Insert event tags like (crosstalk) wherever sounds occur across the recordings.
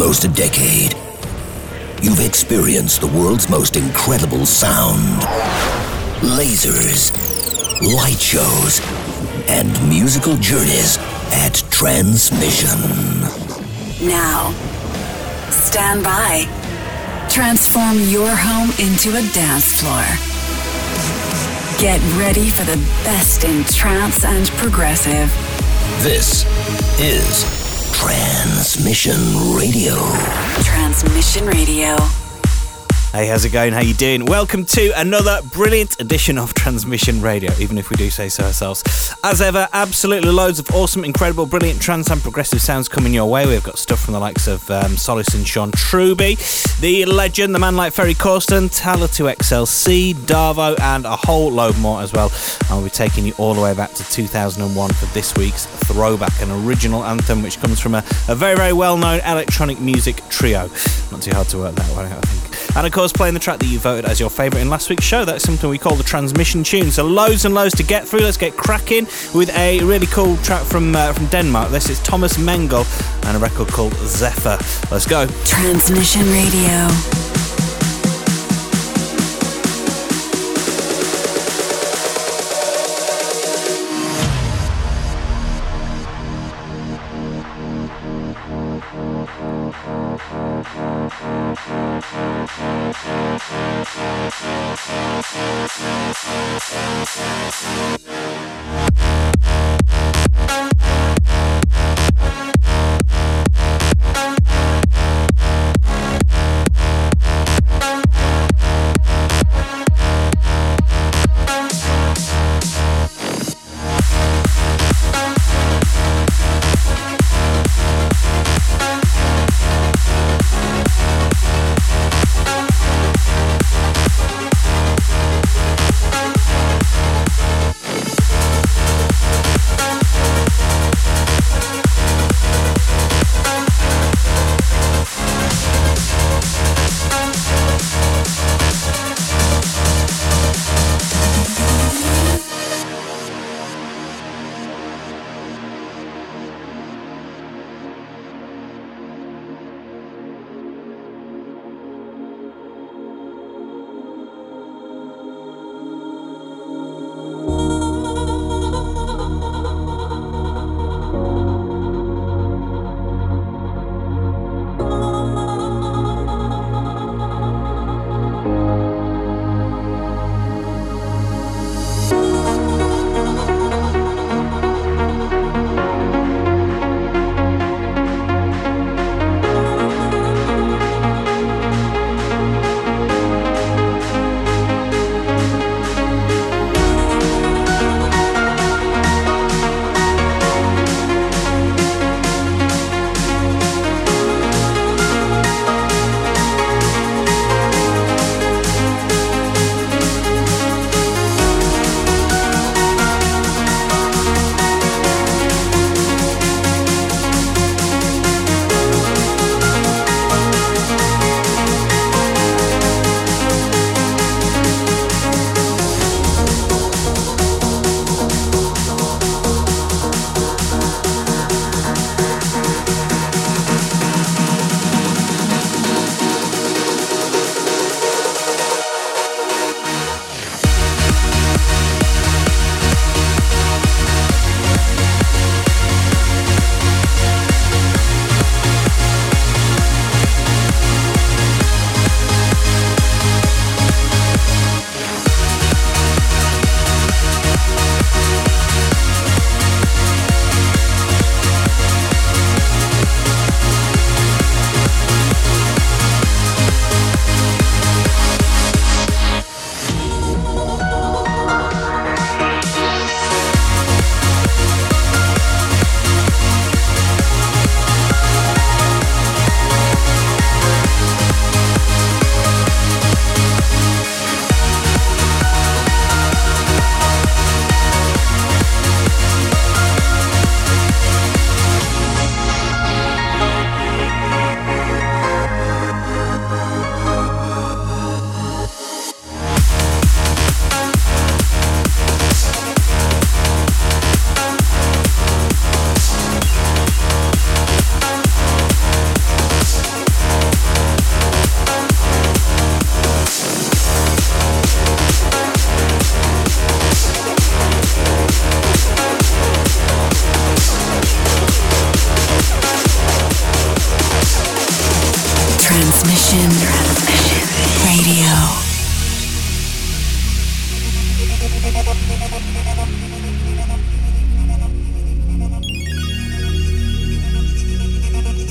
almost a decade. You've experienced the world's most incredible sound. Lasers, light shows, and musical journeys at Transmission. Now, stand by. Transform your home into a dance floor. Get ready for the best in trance and progressive. This is Transmission Radio. Transmission Radio. Hey, how's it going? How you doing? Welcome to another brilliant edition of Transmission Radio, even if we do say so ourselves. As ever, absolutely loads of awesome, incredible, brilliant trance and progressive sounds coming your way. We've got stuff from the likes of um, Solis and Sean Truby, the legend, the man like Ferry Corsten, Talla 2XLC, Darvo, and a whole load more as well. I'll be taking you all the way back to 2001 for this week's throwback, an original anthem which comes from a, a very, very well known electronic music trio. Not too hard to work that one out, I think. And of course, playing the track that you voted as your favourite in last week's show. That's something we call the transmission tune. So loads and loads to get through. Let's get cracking with a really cool track from uh, from Denmark. This is Thomas Mengel and a record called Zephyr. Let's go. Transmission Radio.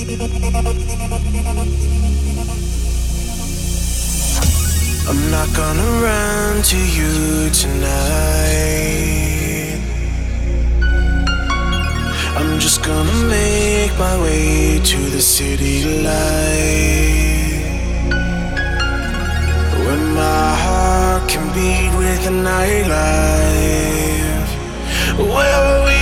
I'm not gonna run to you tonight. I'm just gonna make my way to the city light. Where my heart can beat with the nightlife. Where we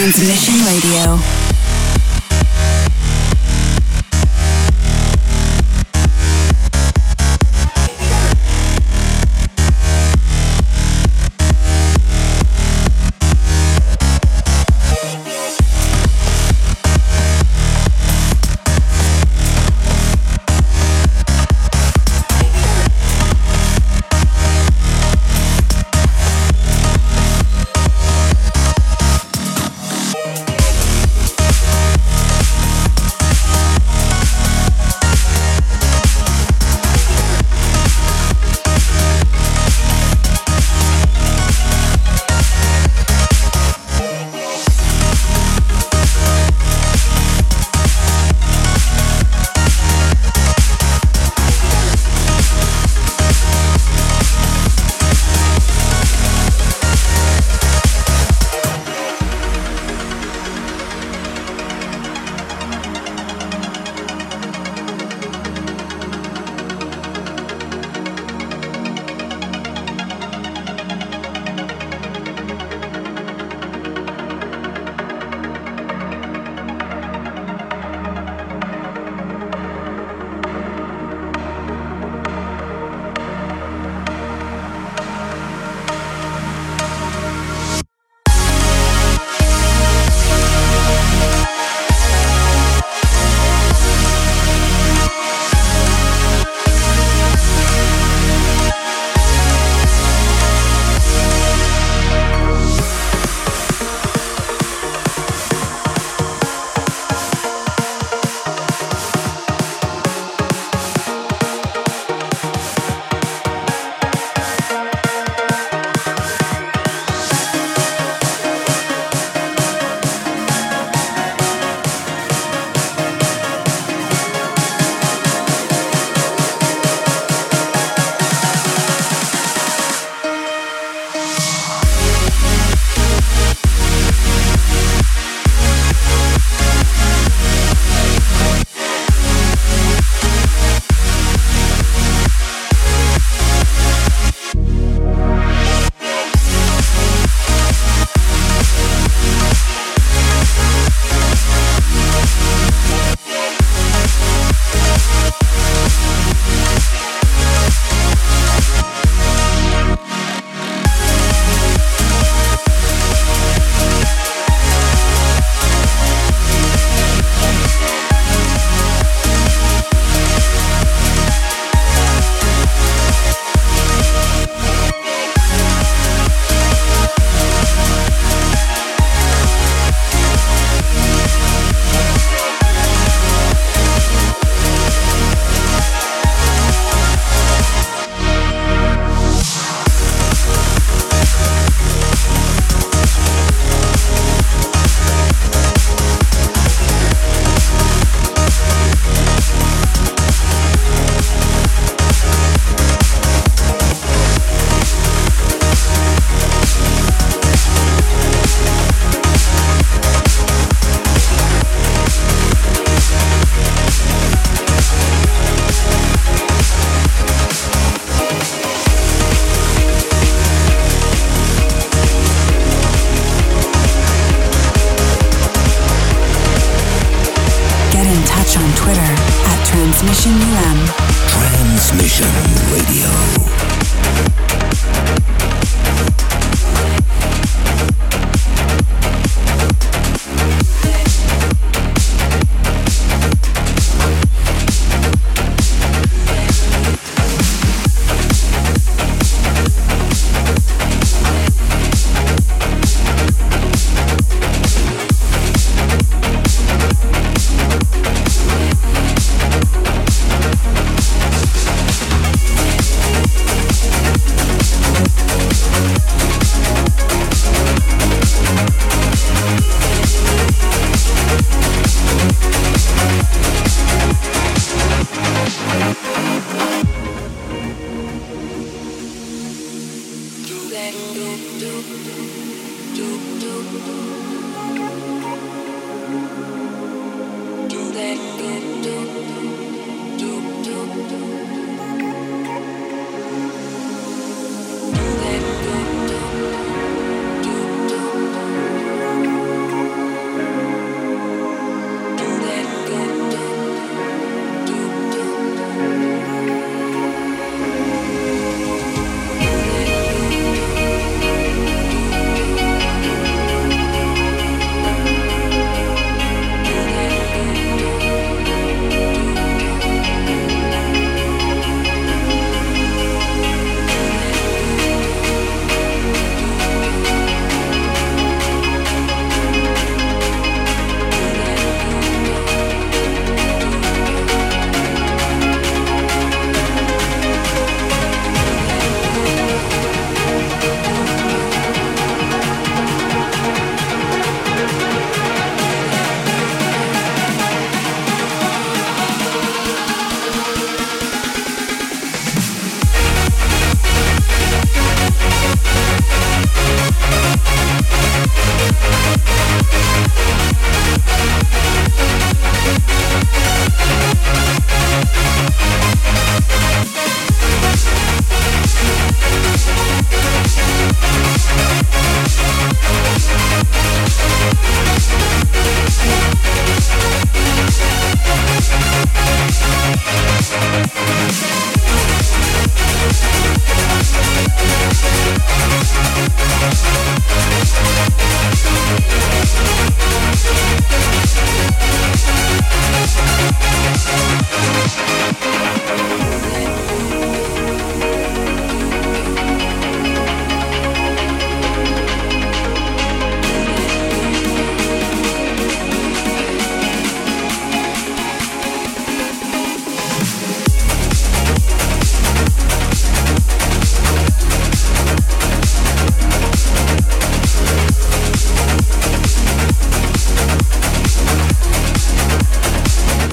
Transmission Radio.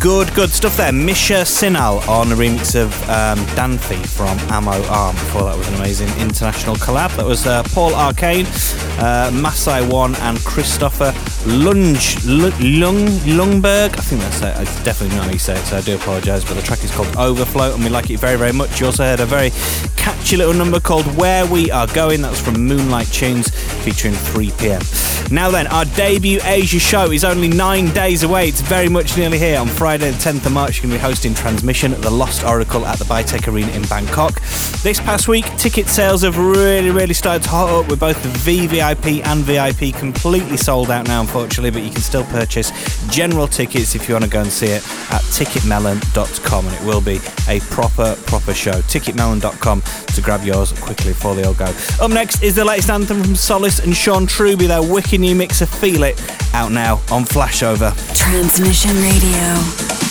Good, good stuff there. Misha Sinal on a remix of um, Danfi from Ammo Arm. Before that was an amazing international collab. That was uh, Paul Arcane, uh, Masai One, and Christopher Lunge, Lung, Lungberg. I think that's it. I definitely not how you say it, so I do apologise. But the track is called Overflow, and we like it very, very much. You also heard a very catchy little number called Where We Are Going. That's from Moonlight Tunes featuring 3 pm. Now then, our debut Asia show is only nine days away. It's very much nearly here. On Friday, the 10th of March, you're going to be hosting Transmission at the Lost Oracle at the BITEC Arena in Bangkok. This past week, ticket sales have really, really started to hot up with both the VVIP and VIP completely sold out now, unfortunately, but you can still purchase general tickets if you want to go and see it at ticketmelon.com, and it will be a proper, proper show. Ticketmelon.com to grab yours quickly before they all go. Up next is the latest anthem from Solis and Sean Truby, their wicked new mix of Feel It, out now on Flashover. Transmission Radio.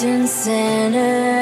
distant center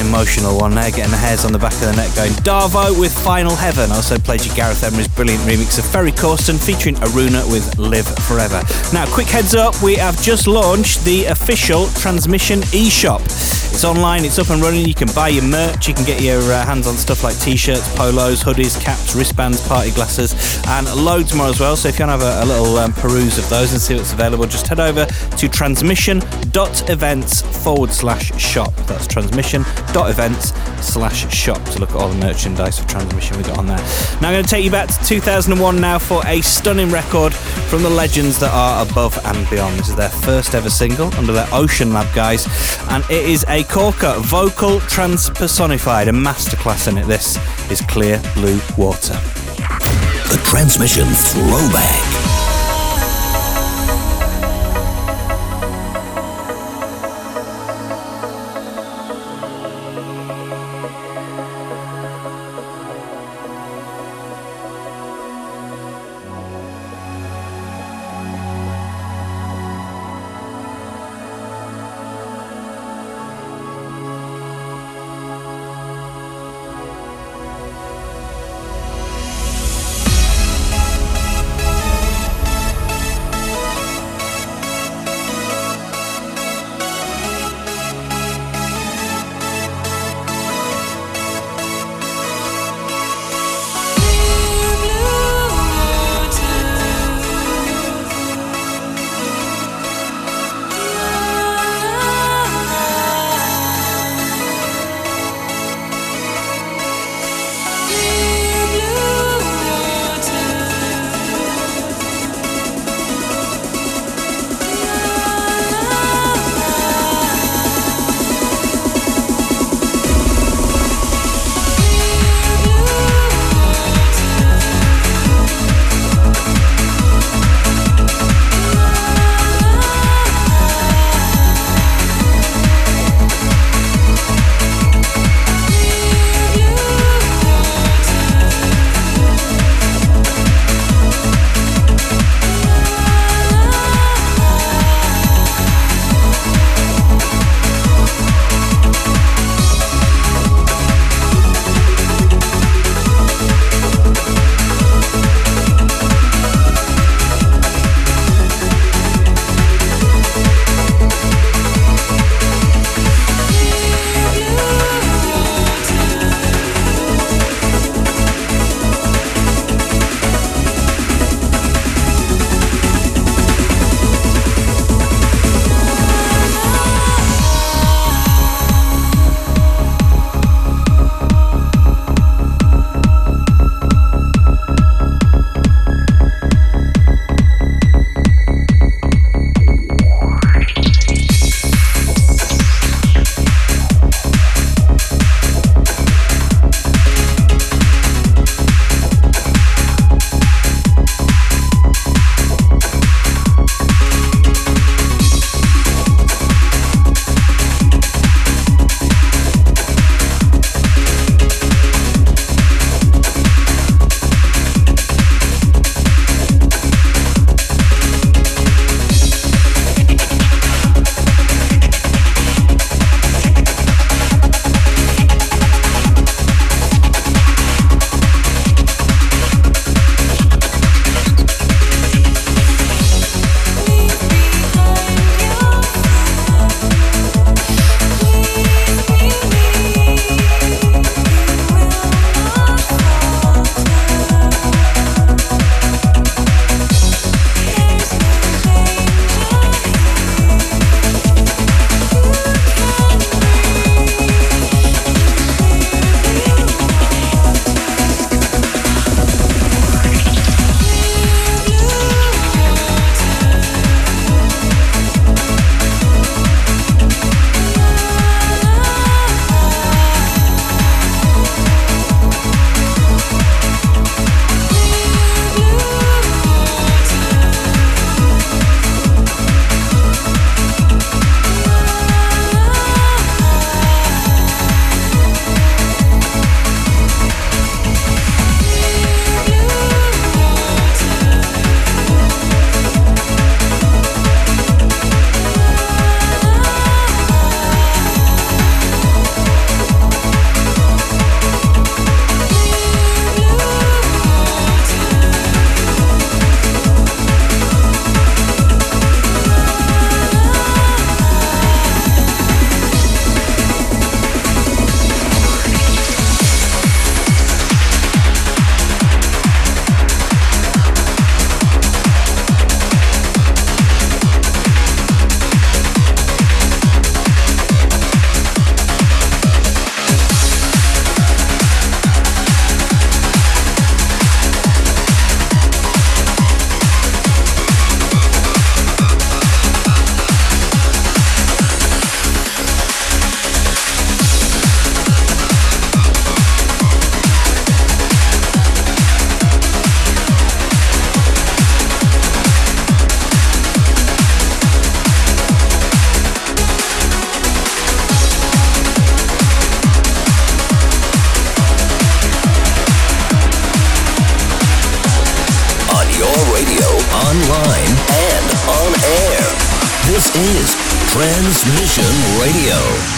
emotional one there, getting the hairs on the back of the neck going. Darvo with Final Heaven. I also played you Gareth Emery's brilliant remix of Ferry Corsten featuring Aruna with Live Forever. Now, quick heads up, we have just launched the official Transmission eShop. It's online, it's up and running. You can buy your merch, you can get your uh, hands on stuff like t shirts, polos, hoodies, caps, wristbands, party glasses, and loads more as well. So if you want to have a, a little um, peruse of those and see what's available, just head over to transmission.events forward slash shop. That's transmission.events slash shop to look at all the merchandise for transmission we got on there. Now I'm going to take you back to 2001 now for a stunning record from the legends that are above and beyond. This is their first ever single under their Ocean Lab guys, and it is a corker vocal transpersonified, a masterclass in it. This is Clear Blue Water. The transmission Throwback. Transmission Radio.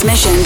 Transmission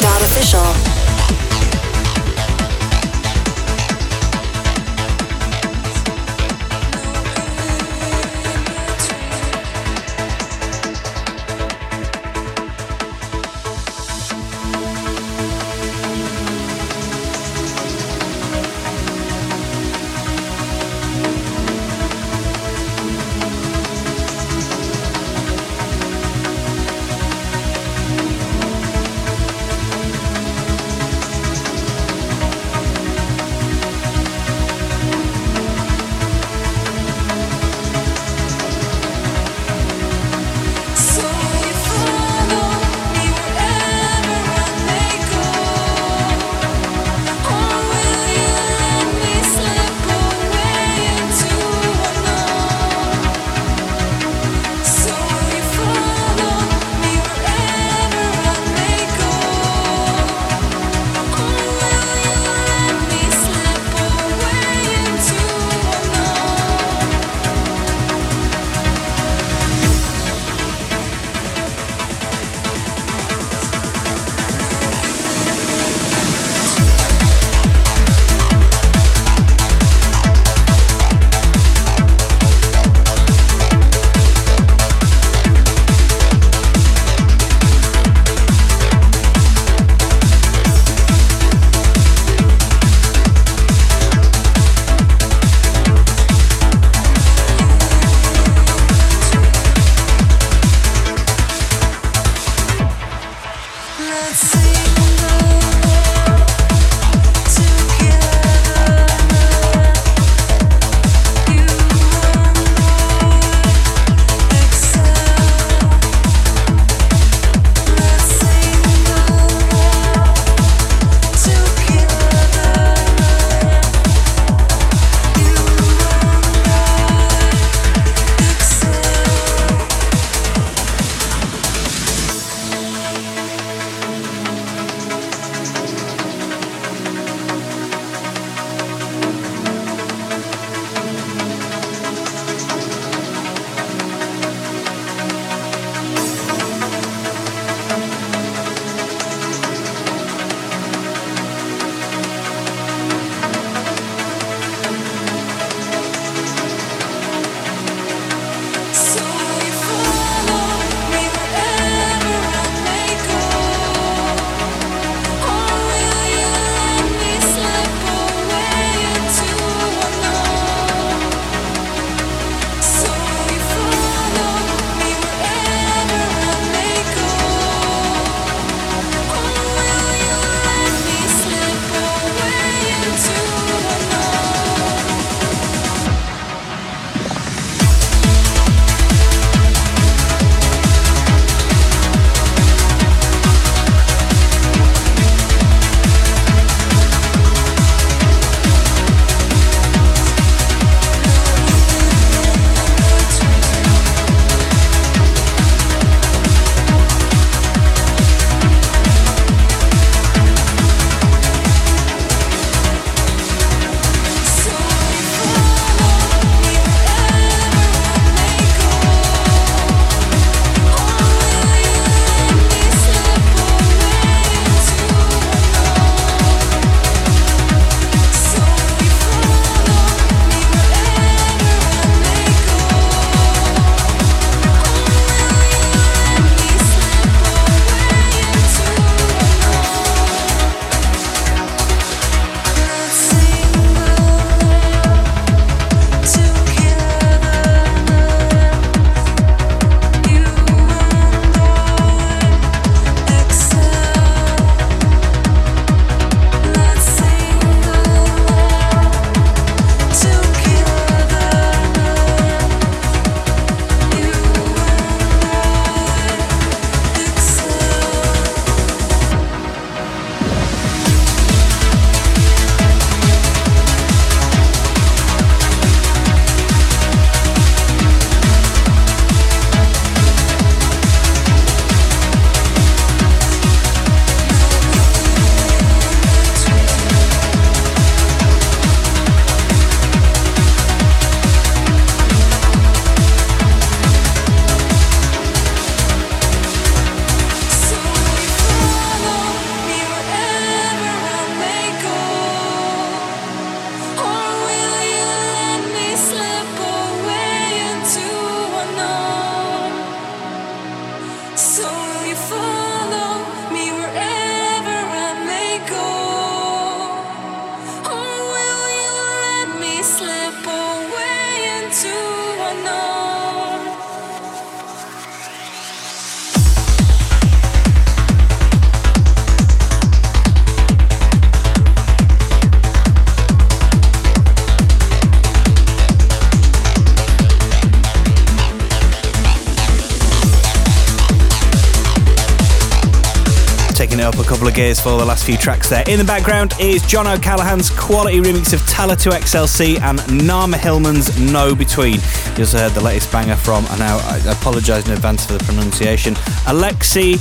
for the last few tracks there. In the background is John O'Callaghan's quality remix of Talla 2 XLC and Narma Hillman's No Between. You also heard the latest banger from, and now I apologise in advance for the pronunciation, Alexei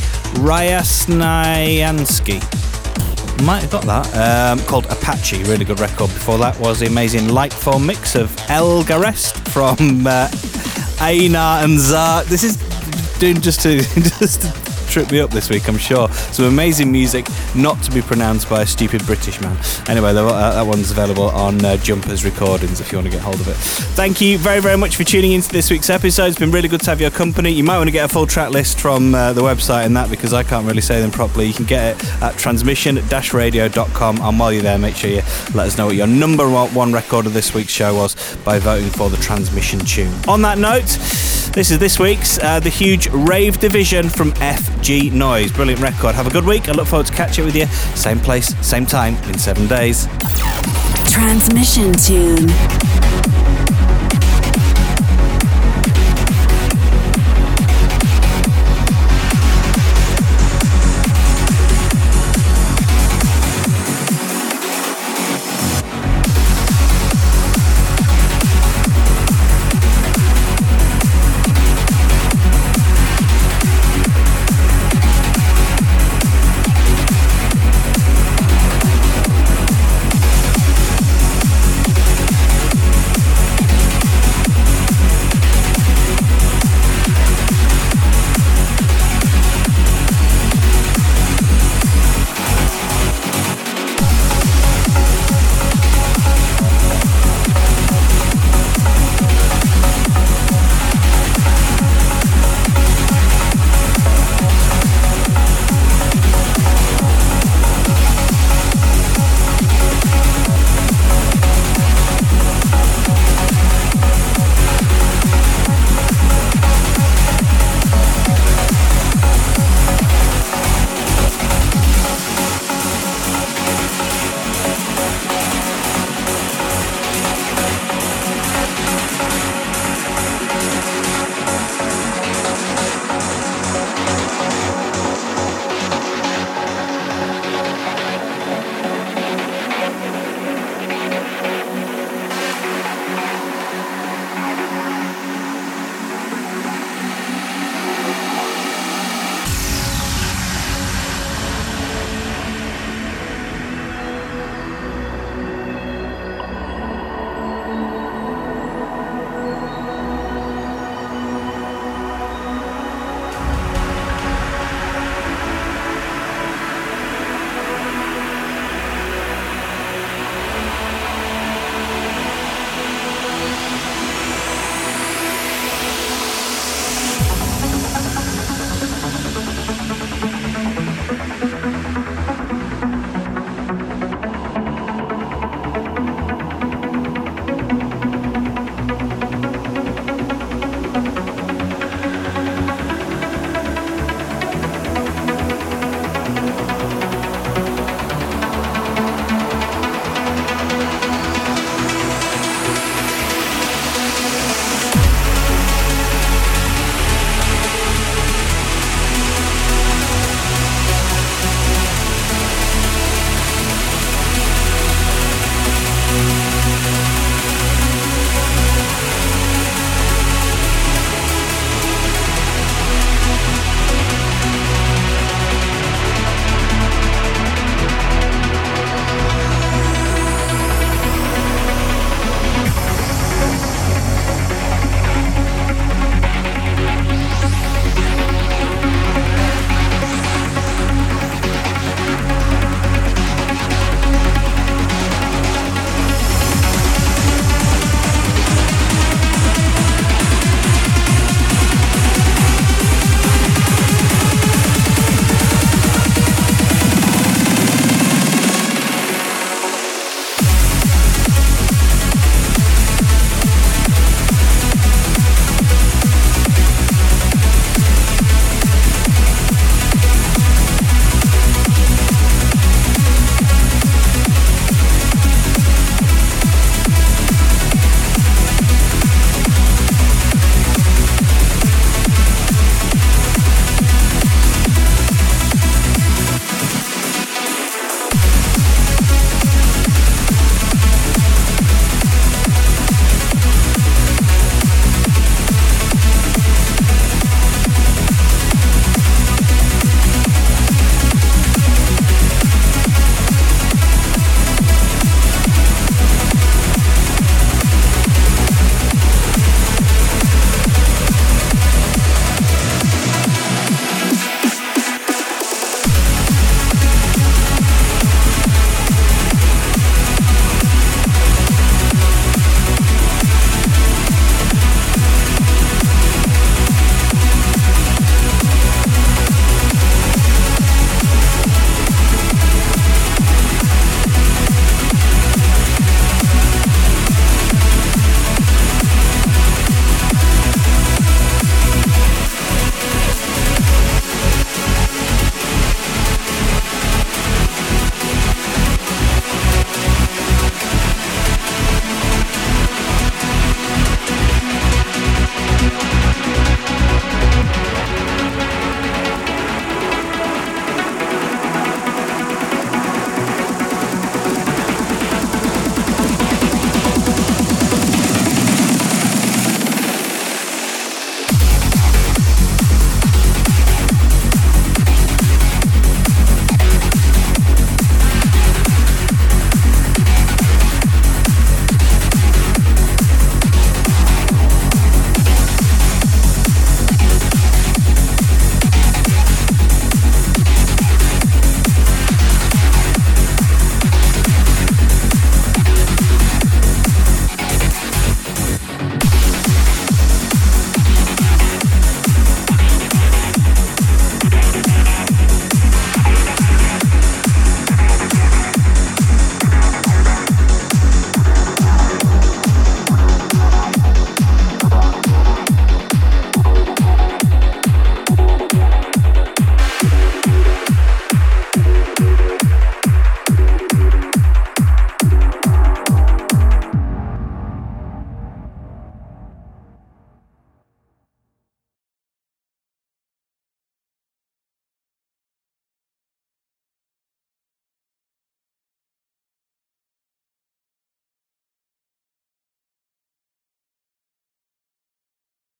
Ryasnyansky might have got that. Um, called Apache, really good record. Before that was the amazing Lightform mix of El Garest from uh, and Zar. This is doing just to (laughs) just to trip me up this week, I'm sure. Some amazing music, not to be pronounced by a stupid British man. Anyway, that, uh, one's available on uh, Jumpers Recordings if you want to get hold of it. Thank you very, very much for tuning into this week's episode. It's been really good to have your company. You might want to get a full track list from uh, the website and that because I can't really say them properly. You can get it at transmission-radio.com. And while you're there, make sure you let us know what your number one record of this week's show was by voting for the transmission tune. On that note, this is this week's uh, The Huge Rave Division from FG Noise. Brilliant record. Have a good week. I look forward to catching up with you. Same place, same time in seven days. Transmission tune.